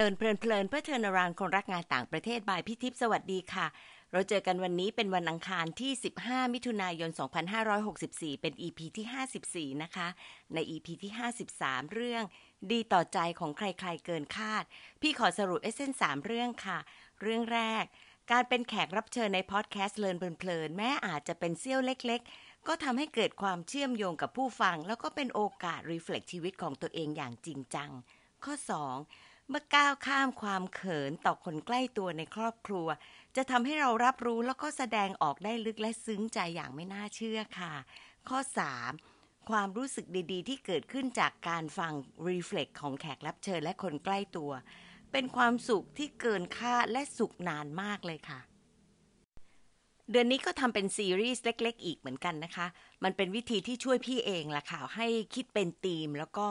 Learn เพลินเพลินเพื่อเทินรานคนรักงานต่างประเทศ by พี่ทิพย์สวัสดีค่ะ เราเจอกันวันนี้เป็นวันอังคารที่ 15 มิถุนายน 2564 เป็น EP ที่ 54 นะคะ ใน EP ที่ 53 เรื่อง ดีต่อใจของใครๆเกินคาด พี่ขอสรุป essence สามเรื่องค่ะ เรื่องแรก การเป็นแขกรับเชิญในพอดแคสต์ Learn เพลินแม้อาจจะเป็นเสี้ยวเล็ก ๆก็ทำให้เกิดความเชื่อมโยงกับผู้ฟัง แล้วก็เป็นโอกาส reflect ชีวิตของตัวเองอย่างจริงจัง ข้อ 2 เมื่อก้าวข้ามความเขินต่อคนใกล้ตัวในครอบครัว จะทำให้เรารับรู้แล้วก็แสดงออกได้ลึกและซึ้งใจอย่างไม่น่าเชื่อค่ะ ข้อ 3 ความรู้สึกดีๆ ที่เกิดขึ้นจากการฟังรีเฟล็กของแขกรับเชิญและคนใกล้ตัว เป็นความสุขที่เกินค่าและสุขนานมากเลยค่ะเดือนนี้ก็ทำเป็นซีรีส์เล็ก ๆ อีกเหมือนกันนะคะ มันเป็นวิธีที่ช่วยพี่เองล่ะค่ะ ให้คิดเป็นธีมแล้วก็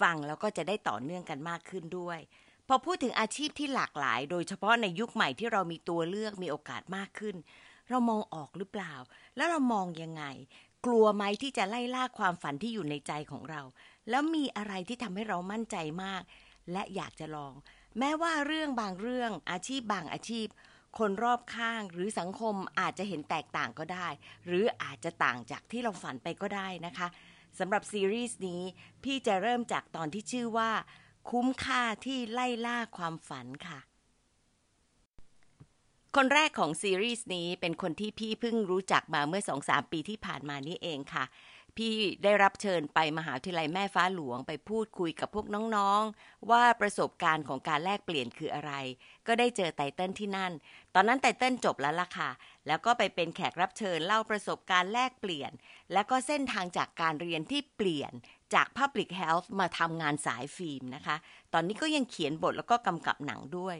ฟังแล้วก็จะได้ต่อเนื่องกันมากขึ้นด้วย พอพูดถึงอาชีพที่หลากหลาย โดยเฉพาะในยุคใหม่ที่เรามีตัวเลือกมีโอกาสมากขึ้น เรามองออกหรือเปล่า แล้วเรามองยังไง กลัวไหมที่จะไล่ล่าความฝันที่อยู่ในใจของเรา แล้วมีอะไรที่ทำให้เรามั่นใจมาก และอยากจะลอง แม้ว่าเรื่องบางเรื่องอาชีพบางอาชีพคนรอบข้างหรือสังคมอาจจะเห็นแตกต่างก็ได้ หรืออาจจะต่างจากที่เราฝันไปก็ได้นะคะ สำหรับซีรีส์นี้พี่จะเริ่มจากตอนที่ชื่อว่า คุ้มค่าที่ไล่ล่าความฝันค่ะ คนแรกของซีรีส์นี้เป็นคนที่พี่เพิ่งรู้จักมาเมื่อสองสามปีที่ผ่านมานี่เองค่ะ พี่ได้รับเชิญไปมหาวิทยาลัยแม่ฟ้าหลวงไปพูดคุยกับพวกน้องๆ ว่าประสบการณ์ของการแลกเปลี่ยนคืออะไร ก็ได้เจอไตเติ้ลที่นั่น ตอนนั้นไตเติ้ลจบแล้วล่ะค่ะ แล้วก็ไปเป็นแขกรับเชิญเล่าประสบการณ์แลกเปลี่ยน แล้วก็เส้นทางจากการเรียนที่เปลี่ยนจาก Public Health มาทำงานสายฟิล์มนะคะ ตอนนี้ก็ยังเขียนบทแล้วก็กำกับหนังด้วย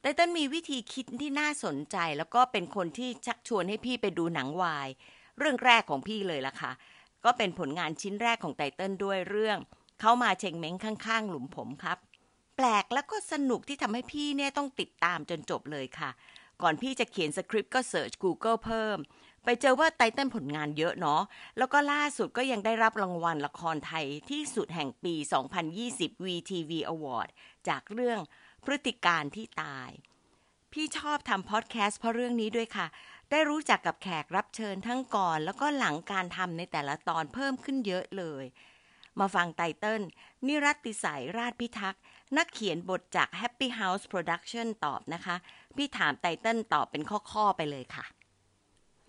ไตเติ้ลมีวิธีคิดที่น่าสนใจ แล้วก็เป็นคนที่ชักชวนให้พี่ไปดูหนังวาย เรื่องแรกของพี่เลยล่ะค่ะ ก็เป็นผลงานชิ้นแรกของไตเติ้ลด้วยเรื่อง เข้ามาเชงเม้งข้างๆ หลุมผมครับ แปลกแล้วก็สนุกที่ทำให้พี่เนี่ยต้องติดตามจนจบเลยค่ะ ก่อนพี่จะเขียนสคริปต์ก็เสิร์ช Google เพิ่ม ไปเจอว่าไตเติ้ลผลงานเยอะเนาะ แล้วก็ล่าสุดก็ยังได้รับรางวัลละครไทยที่สุดแห่งปี 2020 VTV Award จากเรื่องพฤติการที่ตาย พี่ชอบทำพอดแคสต์เพราะเรื่องนี้ด้วยค่ะ ได้รู้จักกับแขกรับเชิญทั้งก่อน แล้วก็หลังการทำในแต่ละตอนเพิ่มขึ้นเยอะเลย มาฟังไตเติ้ลนิรัติสายราชพิทักษ์นักเขียนบทจาก Happy House Production ตอบนะคะ พี่ถามไตเติ้ลตอบเป็นข้อ ๆ ไปเลยค่ะ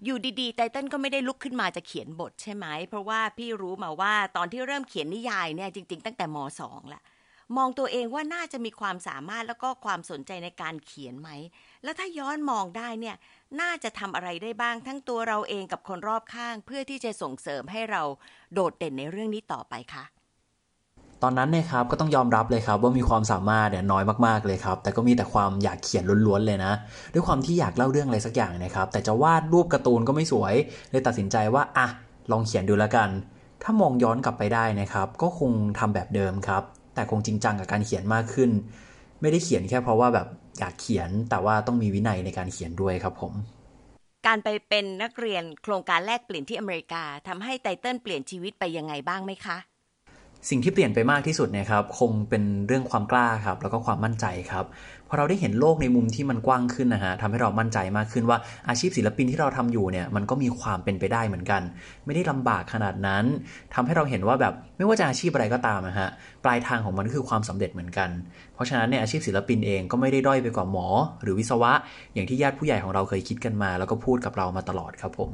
อยู่ดีๆ ไตเติ้ลก็ไม่ได้ลุกขึ้นมาจะเขียนบทใช่ไหม เพราะว่าพี่รู้มาว่าตอนที่เริ่มเขียนนิยายเนี่ยจริง ๆ ตั้งแต่ม .2 แหละ มองตัวเองว่าน่าจะมีความสามารถแล้วก็ความสนใจในการเขียนไหม แล้วถ้าย้อนมองได้เนี่ย น่าจะทำอะไรได้บ้างทั้งตัวเราเองกับคนรอบข้าง เพื่อที่จะส่งเสริมให้เราโดดเด่นในเรื่องนี้ต่อไปค่ะตอนนั้นเนี่ยครับก็ต้องยอมรับเลยครับว่ามีความสามารถเนี่ยน้อยมากๆเลยครับ แต่ก็มีแต่ความอยากเขียนล้วนๆเลยนะ ด้วยความที่อยากเล่าเรื่องอะไรสักอย่างนะครับ แต่จะวาดรูปการ์ตูนก็ไม่สวย เลยตัดสินใจว่าอะลองเขียนดูแล้วกัน ถ้ามองย้อนกลับไปได้นะครับ ก็คงทำแบบเดิมครับ แต่คงจริงจังกับการเขียนมากขึ้น ไม่ได้เขียนแค่เพราะว่าแบบอยากเขียนแต่ว่าต้องมีวินัยในการเขียนด้วยครับผม การไปเป็นนักเรียนโครงการแลกเปลี่ยนที่อเมริกาทำให้ไตเติ้ลเปลี่ยนชีวิตไปยังไงบ้างไหมคะ สิ่งที่เปลี่ยนไปมากที่สุดเนี่ยครับคงเป็นเรื่องความกล้าครับแล้วก็ความมั่นใจครับพอเราได้เห็นโลกในมุมที่มันกว้างขึ้นนะฮะทำให้เรามั่นใจมากขึ้นว่าอาชีพศิลปินที่เราทำอยู่เนี่ยมันก็มีความเป็นไปได้เหมือนกัน ไม่ได้ลำบากขนาดนั้นทำให้เราเห็นว่าแบบไม่ว่าจะอาชีพอะไรก็ตามนะฮะปลายทางของมันก็คือความสำเร็จเหมือนกัน เพราะฉะนั้นเนี่ยอาชีพศิลปินเองก็ไม่ได้ด้อยไปกว่าหมอ หรือวิศวะ อย่างที่ญาติผู้ใหญ่ของเราเคยคิดกันมา แล้วก็พูดกับเรามาตลอดครับผม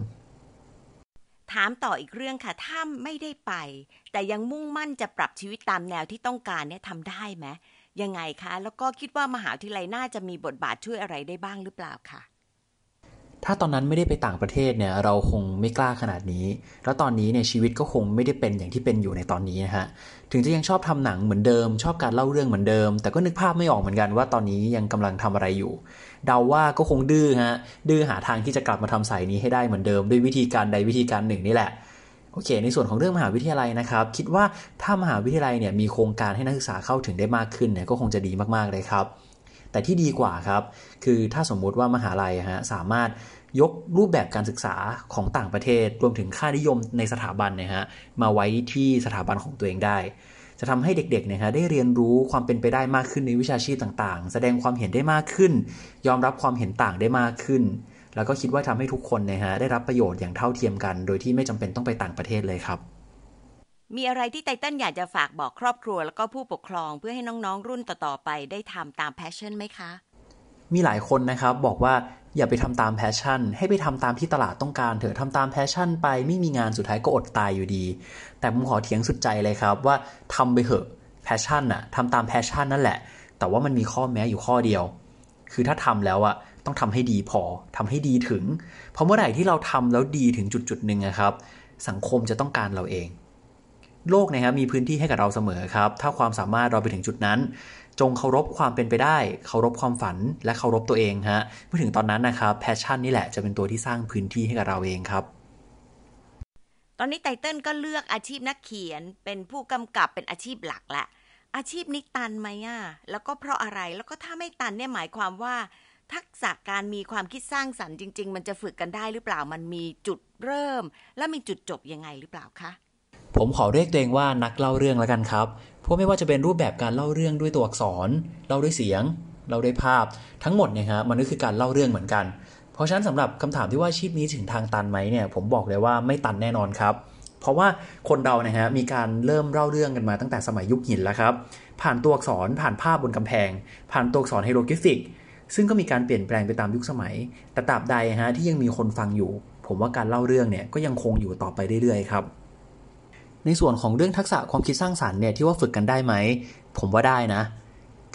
ถามต่ออีกเรื่องค่ะ ถ้าไม่ได้ไป แต่ยังมุ่งมั่นจะปรับชีวิตตามแนวที่ต้องการเนี่ยทำได้ไหมยังไงคะ แล้วก็คิดว่ามหาวิทยาลัยน่าจะมีบทบาทช่วยอะไรได้บ้างหรือเปล่าคะ ถ้าตอนนั้นไม่ได้ไปต่างประเทศเนี่ยเราคงไม่กล้าขนาดนี้ แล้วตอนนี้เนี่ยชีวิตก็คงไม่ได้เป็นอย่างที่เป็นอยู่ในตอนนี้นะฮะถึงจะยังชอบทำหนังเหมือนเดิม ชอบการเล่าเรื่องเหมือนเดิม แต่ก็นึกภาพไม่ออกเหมือนกันว่าตอนนี้ยังกำลังทำอะไรอยู่ เดาว่าก็คงดื้อฮะดื้อหาทางที่จะกลับมาทำสายนี้ให้ได้เหมือนเดิม ด้วยวิธีการใดวิธีการหนึ่งนี่แหละโอเค ในส่วนของเรื่องมหาวิทยาลัยนะครับ คิดว่าถ้ามหาวิทยาลัยเนี่ยมีโครงการให้นักศึกษาเข้าถึงได้มากขึ้นเนี่ยก็คงจะดีมากๆเลยครับ แต่ที่ดีกว่าครับ คือถ้าสมมุติว่ามหาลัยฮะสามารถยกรูปแบบการศึกษาของต่างประเทศ รวมถึงค่านิยมในสถาบันนะฮะมาไว้ที่สถาบันของตัวเองได้ จะทำให้เด็กๆนะฮะได้เรียนรู้ความเป็นไปได้มากขึ้นในวิชาชีพต่างๆ แสดงความเห็นได้มากขึ้น ยอมรับความเห็นต่างได้มากขึ้น แล้วก็คิดว่าทำให้ทุกคนนะฮะได้รับประโยชน์อย่างเท่าเทียมกัน โดยที่ไม่จำเป็นต้องไปต่างประเทศเลยครับ มีอะไรที่ไตเติ้ลอยากจะฝากบอกครอบครัว แล้วก็ผู้ปกครองเพื่อให้น้องๆ รุ่นต่อๆไปได้ทำตาม passion ไหมคะ มีหลายคนนะครับบอกว่าอย่าไปทำตาม passion ให้ไปทำตามที่ตลาดต้องการเถอะทำตาม passion ไปไม่มีงานสุดท้ายก็อดตายอยู่ดี แต่ผมขอเถียงสุดใจเลยครับว่าทำไปเถอะpassion อะทำตาม passion นั่นแหละ แต่ว่ามันมีข้อแม้อยู่ข้อเดียว คือถ้าทำแล้วอะต้องทำให้ดีพอทำให้ดีถึง เพราะเมื่อไหร่ที่เราทำแล้วดีถึงจุดจุดหนึ่งนะครับ สังคมจะต้องการเราเอง โลกนะครับมีพื้นที่ให้กับเราเสมอครับ ถ้าความสามารถเราไปถึงจุดนั้น จงเคารพความเป็นไปได้ เคารพความฝันและเคารพตัวเองฮะเมื่อถึงตอนนั้นนะครับ passion นี่แหละจะเป็นตัวที่สร้างพื้นที่ให้กับเราเองครับ ตอนนี้ไตเติ้ลก็เลือกอาชีพนักเขียน เป็นผู้กำกับเป็นอาชีพหลักแหละอาชีพนี้ตันไหมอะแล้วก็เพราะอะไรแล้วก็ถ้าไม่ตันเนี่ยหมายความว่า ทักษะการมีความคิดสร้างสรรค์จริง ๆ มันจะฝึกกันได้หรือเปล่ามันมีจุดเริ่ม และมีจุดจบยังไงหรือเปล่าคะ ผมขอเรียกตัวเองว่านักเล่าเรื่องแล้วกันครับ เพราะไม่ว่าจะเป็นรูปแบบการเล่าเรื่องด้วยตัวอักษร เล่าด้วยเสียง เล่าด้วยภาพ ทั้งหมดเนี่ยครับมันก็คือการเล่าเรื่องเหมือนกัน เพราะฉะนั้นสำหรับคำถามที่ว่าชีพนี้ถึงทางตันไหมเนี่ย ผมบอกเลยว่าไม่ตันแน่นอนครับ เพราะว่าคนเรานะฮะมีการเริ่มเล่าเรื่องกันมาตั้งแต่สมัยยุคหินแล้วครับ ผ่านตัวอักษรผ่านภาพบนกำแพง ผ่านตัวอักษรไฮโรกริฟิก ซึ่งก็มีการเปลี่ยนแปลงไปตามยุคสมัย แต่ตราบใดฮะที่ยังมีคนฟังอยู่ ผมว่าการเล่าเรื่องเนี่ยก็ยังคงอยู่ต่อไปเรื่อยๆครับ ในส่วนของเรื่องทักษะความคิดสร้างสรรค์เนี่ยที่ว่าฝึกกันได้ไหม ผมว่าได้นะ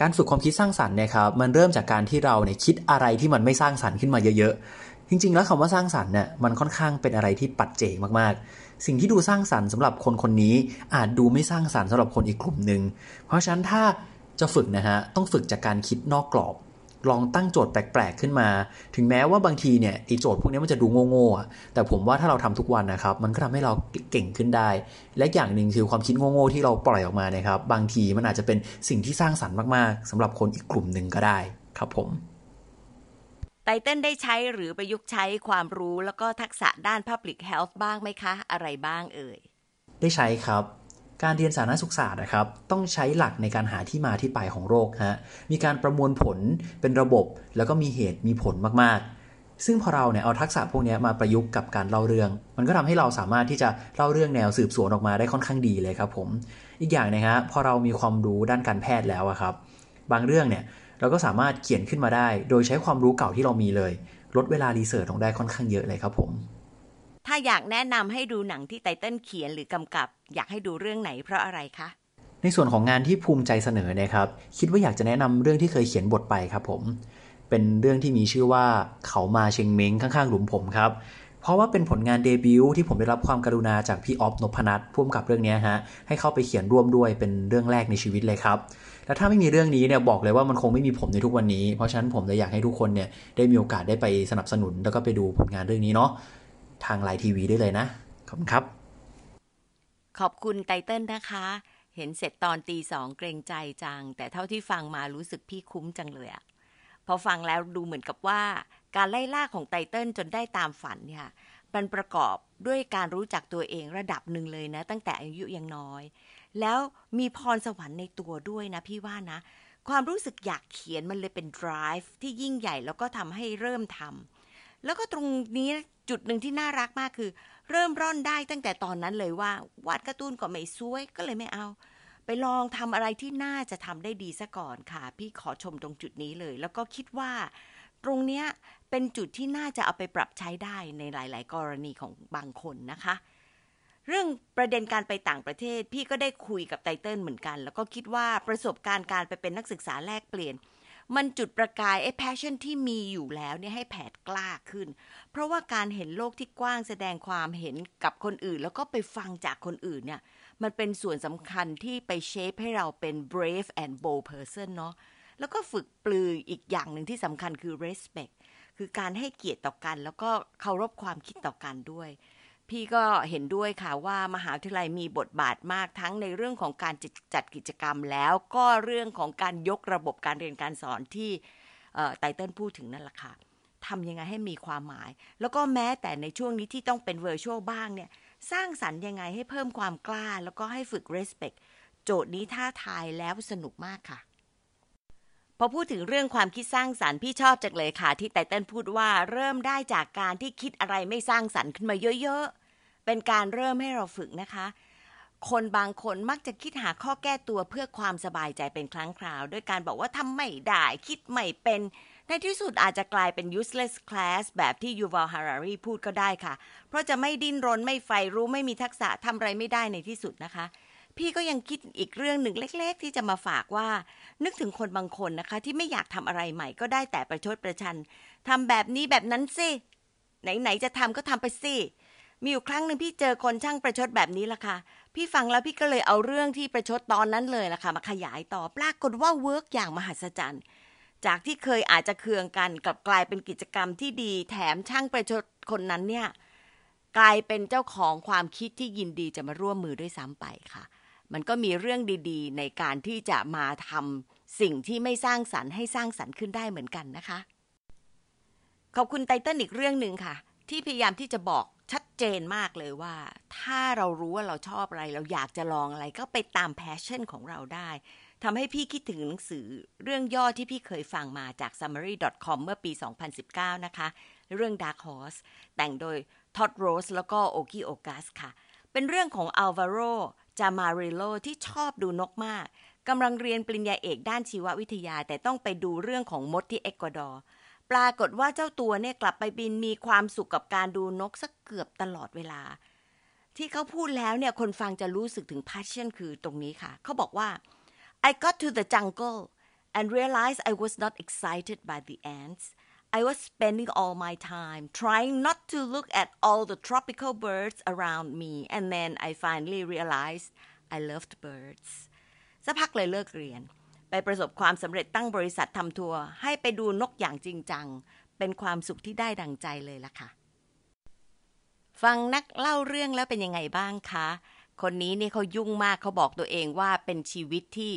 การฝึกความคิดสร้างสรรค์เนี่ยครับมันเริ่มจากการที่เราเนี่ยคิดอะไรที่มันไม่สร้างสรรค์ขึ้นมาเยอะๆ จริง ๆ แล้วคำว่าสร้างสรรค์เนี่ยมันค่อนข้างเป็นอะไรที่ปัจเจกมากๆ สิ่งที่ดูสร้างสรรค์สำหรับคนคนนี้อาจดูไม่สร้างสรรค์สำหรับคนอีกกลุ่มหนึ่งเพราะฉะนั้นถ้าจะฝึกนะฮะต้องฝึกจากการคิดนอกกรอบ ลองตั้งโจทย์แปลกๆขึ้นมา ถึงแม้ว่าบางทีเนี่ยไอ้โจทย์พวกนี้มันจะดูโง่ๆอะแต่ผมว่าถ้าเราทำทุกวันนะครับ มันก็ทำให้เราเก่งขึ้นได้ และอย่างหนึ่งคือความคิดโง่ๆที่เราปล่อยออกมานะครับ บางทีมันอาจจะเป็นสิ่งที่สร้างสรรค์มากๆสำหรับคนอีกกลุ่มหนึ่งก็ได้ครับผมไตเติ้ลได้ใช้หรือประยุกต์ใช้ความรู้แล้วก็ทักษะด้าน Public Health บ้างไหมคะ อะไรบ้างเอ่ย ได้ใช้ครับ การเรียนสาธารณสุขศาสตร์นะครับ ต้องใช้หลักในการหาที่มาที่ไปของโรคฮะมีการประมวลผลเป็นระบบ แล้วก็มีเหตุมีผลมากๆ ซึ่งพอเราเนี่ยเอาทักษะพวกนี้มาประยุกต์กับการเล่าเรื่อง มันก็ทำให้เราสามารถที่จะเล่าเรื่องแนวสืบสวนออกมาได้ค่อนข้างดีเลยครับผมอีกอย่างนะฮะพอเรามีความรู้ด้านการแพทย์แล้วอะครับ บางเรื่องเนี่ยเราก็สามารถเขียนขึ้นมาได้ โดยใช้ความรู้เก่าที่เรามีเลย ลดเวลารีเสิร์ชลงได้ค่อนข้างเยอะเลยครับผม ถ้าอยากแนะนำให้ดูหนังที่ไตเติ้ลเขียนหรือกำกับ อยากให้ดูเรื่องไหนเพราะอะไรคะในส่วนของงานที่ภูมิใจเสนอเนะครับ คิดว่าอยากจะแนะนำเรื่องที่เคยเขียนบทไปครับผม เป็นเรื่องที่มีชื่อว่าเขามาเชงเม้งข้างๆหลุมผมครับเพราะว่าเป็นผลงานเดบิวต์ที่ผมได้รับความกรุณาจากพี่ออฟนพนัทพ่วงกับเรื่องนี้ฮะให้เข้าไปเขียนร่วมด้วยเป็นเรื่องแรกในชีวิตเลยครับ แล้วถ้าไม่มีเรื่องนี้เนี่ยบอกเลยว่ามันคงไม่มีผมในทุกวันนี้ เพราะฉะนั้นผมเลยอยากให้ทุกคนเนี่ยได้มีโอกาสได้ไปสนับสนุนแล้วก็ไปดูผลงานเรื่องนี้เนาะ ทางไลน์ทีวีได้เลยนะ ขอบคุณครับ ขอบคุณไตเติ้ลนะคะ เห็นเสร็จตอนตีสองเกรงใจจัง แต่เท่าที่ฟังมารู้สึกพี่คุ้มจังเลยอะพอฟังแล้วดูเหมือนกับว่า การไล่ล่าของไตเติ้ลจนได้ตามฝันเนี่ยมันประกอบด้วยการรู้จักตัวเองระดับหนึ่งเลยนะ ตั้งแต่อายุยังน้อย แล้วมีพรสวรรค์ในตัวด้วยนะพี่ว่านะ ความรู้สึกอยากเขียนมันเลยเป็น drive ที่ยิ่งใหญ่แล้วก็ทำให้เริ่มทำ แล้วก็ตรงนี้จุดหนึ่งที่น่ารักมากคือ เริ่มร่อนได้ตั้งแต่ตอนนั้นเลยว่าวาดการ์ตูนก็ไม่สวยก็เลยไม่เอา ไปลองทำอะไรที่น่าจะทำได้ดีซะก่อนค่ะ พี่ขอชมตรงจุดนี้เลย แล้วก็คิดว่า ตรงเนี้ยเป็นจุดที่น่าจะเอาไปปรับใช้ได้ในหลาย ๆ กรณีของบางคนนะคะ เรื่องประเด็นการไปต่างประเทศ พี่ก็ได้คุยกับไตเติ้ลเหมือนกัน แล้วก็คิดว่าประสบการณ์การไปเป็นนักศึกษาแลกเปลี่ยน มันจุดประกายไอ้ passion ที่มีอยู่แล้วเนี่ยให้แผดกล้าขึ้น เพราะว่าการเห็นโลกที่กว้างแสดงความเห็นกับคนอื่น แล้วก็ไปฟังจากคนอื่นเนี่ย มันเป็นส่วนสำคัญที่ไปเชฟให้เราเป็น brave and bold person เนาะแล้วก็ฝึกปลืออีกอย่างหนึ่งที่สำคัญคือ respect คือการให้เกียรติต่อกัน แล้วก็เคารพความคิดต่อกันด้วย พี่ก็เห็นด้วยค่ะว่ามหาวิทยาลัยมีบทบาทมากทั้งในเรื่องของการจัดจัดกิจกรรมแล้วก็เรื่องของการยกระบบการเรียนการสอนที่ไตเติ้ลพูดถึงนั่นแหละค่ะทำยังไงให้มีความหมาย แล้วก็แม้แต่ในช่วงนี้ที่ต้องเป็นเวอร์ชวลบ้างเนี่ยสร้างสรรค์ยังไงให้เพิ่มความกล้า แล้วก็ให้ฝึก respect โจทย์นี้ท้าทายแล้วสนุกมากค่ะ พอพูดถึงเรื่องความคิดสร้างสารรค์พี่ชอบจังเลยค่ะ ที่ไตเติ้ลพูดว่าเริ่มได้จากการที่คิดอะไรไม่สร้างสรรค์ขึ้นมาเยอะๆ เป็นการเริ่มให้เราฝึกนะคะ คนบางคนมักจะคิดหาข้อแก้ตัวเพื่อความสบายใจเป็นครั้งคราวด้วยการบอกว่าทำไม่ได้คิดไม่เป็น ในที่สุดอาจจะกลายเป็น useless class แบบที่ยูวัลฮารารีพูดก็ได้ค่ะ เพราะจะไม่ดิ้นรนไม่ใฝ่รู้ไม่มีทักษะทำอะไรไม่ได้ในที่สุดนะคะพี่ก็ยังคิดอีกเรื่องหนึ่งเล็ก ๆ ที่จะมาฝากว่า นึกถึงคนบางคนนะคะ ที่ไม่อยากทำอะไรใหม่ก็ได้แต่ประชดประชันทำแบบนี้แบบนั้นสิไหน ๆ จะทำก็ทำไปสิ มีอยู่ครั้งหนึ่งพี่เจอคนช่างประชดแบบนี้ละค่ะ พี่ฟังแล้วพี่ก็เลยเอาเรื่องที่ประชดตอนนั้นเลยล่ะค่ะ มาขยายต่อปรากฏว่าเวิร์กอย่างมหัศจรรย์ จากที่เคยอาจจะเคืองกันกลับกลายเป็นกิจกรรมที่ดี แถมช่างประชดคนนั้นเนี่ยกลายเป็นเจ้าของความคิดที่ยินดีจะมาร่วมมือด้วยซ้ำไปค่ะ มันก็มีเรื่องดีๆ ในการที่จะมาทำสิ่งที่ไม่สร้างสรรค์ให้สร้างสรรค์ขึ้นได้เหมือนกันนะคะ ขอบคุณไตเติ้ลอีกเรื่องหนึ่งค่ะ ที่พยายามที่จะบอกชัดเจนมากเลยว่า ถ้าเรารู้ว่าเราชอบอะไร เราอยากจะลองอะไรก็ไปตามแพชชั่นของเราได้ทำให้พี่คิดถึงหนังสือเรื่องย่อที่พี่เคยฟังมาจาก summary.com เมื่อปี 2019 นะคะ เรื่อง Dark Horse แต่งโดยท็อดโรสแล้วก็โอกิโอกัสค่ะ เป็นเรื่องของอัลวาโรจามาริโลที่ชอบดูนกมากกำลังเรียนปริญญาเอกด้านชีววิทยา แต่ต้องไปดูเรื่องของมดที่เอกวาดอร์ ปรากฏว่าเจ้าตัวเนี่ยกลับไปบินมีความสุขกับการดูนกสักเกือบตลอดเวลา ที่เขาพูดแล้วเนี่ยคนฟังจะรู้สึกถึง passion คือตรงนี้ค่ะ เขาบอกว่า I got to the jungle and realized I was not excited by the ants. I was spending all my time trying not to look at all the tropical birds around me and then I finally realized I loved birds. สักพักเลยเลิกเรียน ไปประสบความสำเร็จตั้งบริษัททำทัวร์ให้ไปดูนกอย่างจริงจัง เป็นความสุขที่ได้ดังใจเลยล่ะค่ะ ฟังนักเล่าเรื่องแล้วเป็นยังไงบ้างคะ คนนี้นี่เขายุ่งมากเขาบอกตัวเองว่าเป็นชีวิตที่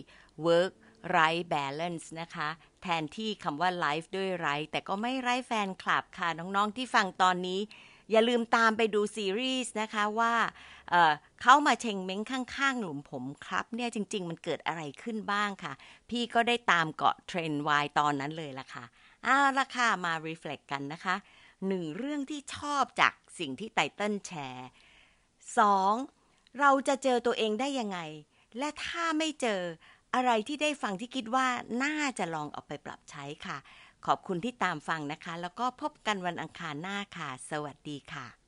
work right balance นะคะ แทนที่คำว่า life ด้วยไรแต่ก็ไม่ไร้แฟนคลับค่ะ น้องๆที่ฟังตอนนี้ อย่าลืมตามไปดูซีรีส์นะคะว่า เขามาเชงเม้งข้างๆ หลุมผมครับเนี่ยจริง ๆ มันเกิดอะไรขึ้นบ้างค่ะ พี่ก็ได้ตามเกาะเทรนด์วายตอนนั้นเลยล่ะค่ะอ้าละค่ะมา reflect กันนะคะหนึ่งเรื่องที่ชอบจากสิ่งที่ไตเติ้ลแชร์สองเราจะเจอตัวเองได้ยังไง และถ้าไม่เจออะไรที่ได้ฟังที่คิดว่าน่าจะลองเอาไปปรับใช้ค่ะ ขอบคุณที่ตามฟังนะคะ แล้วก็พบกันวันอังคารหน้าค่ะ สวัสดีค่ะ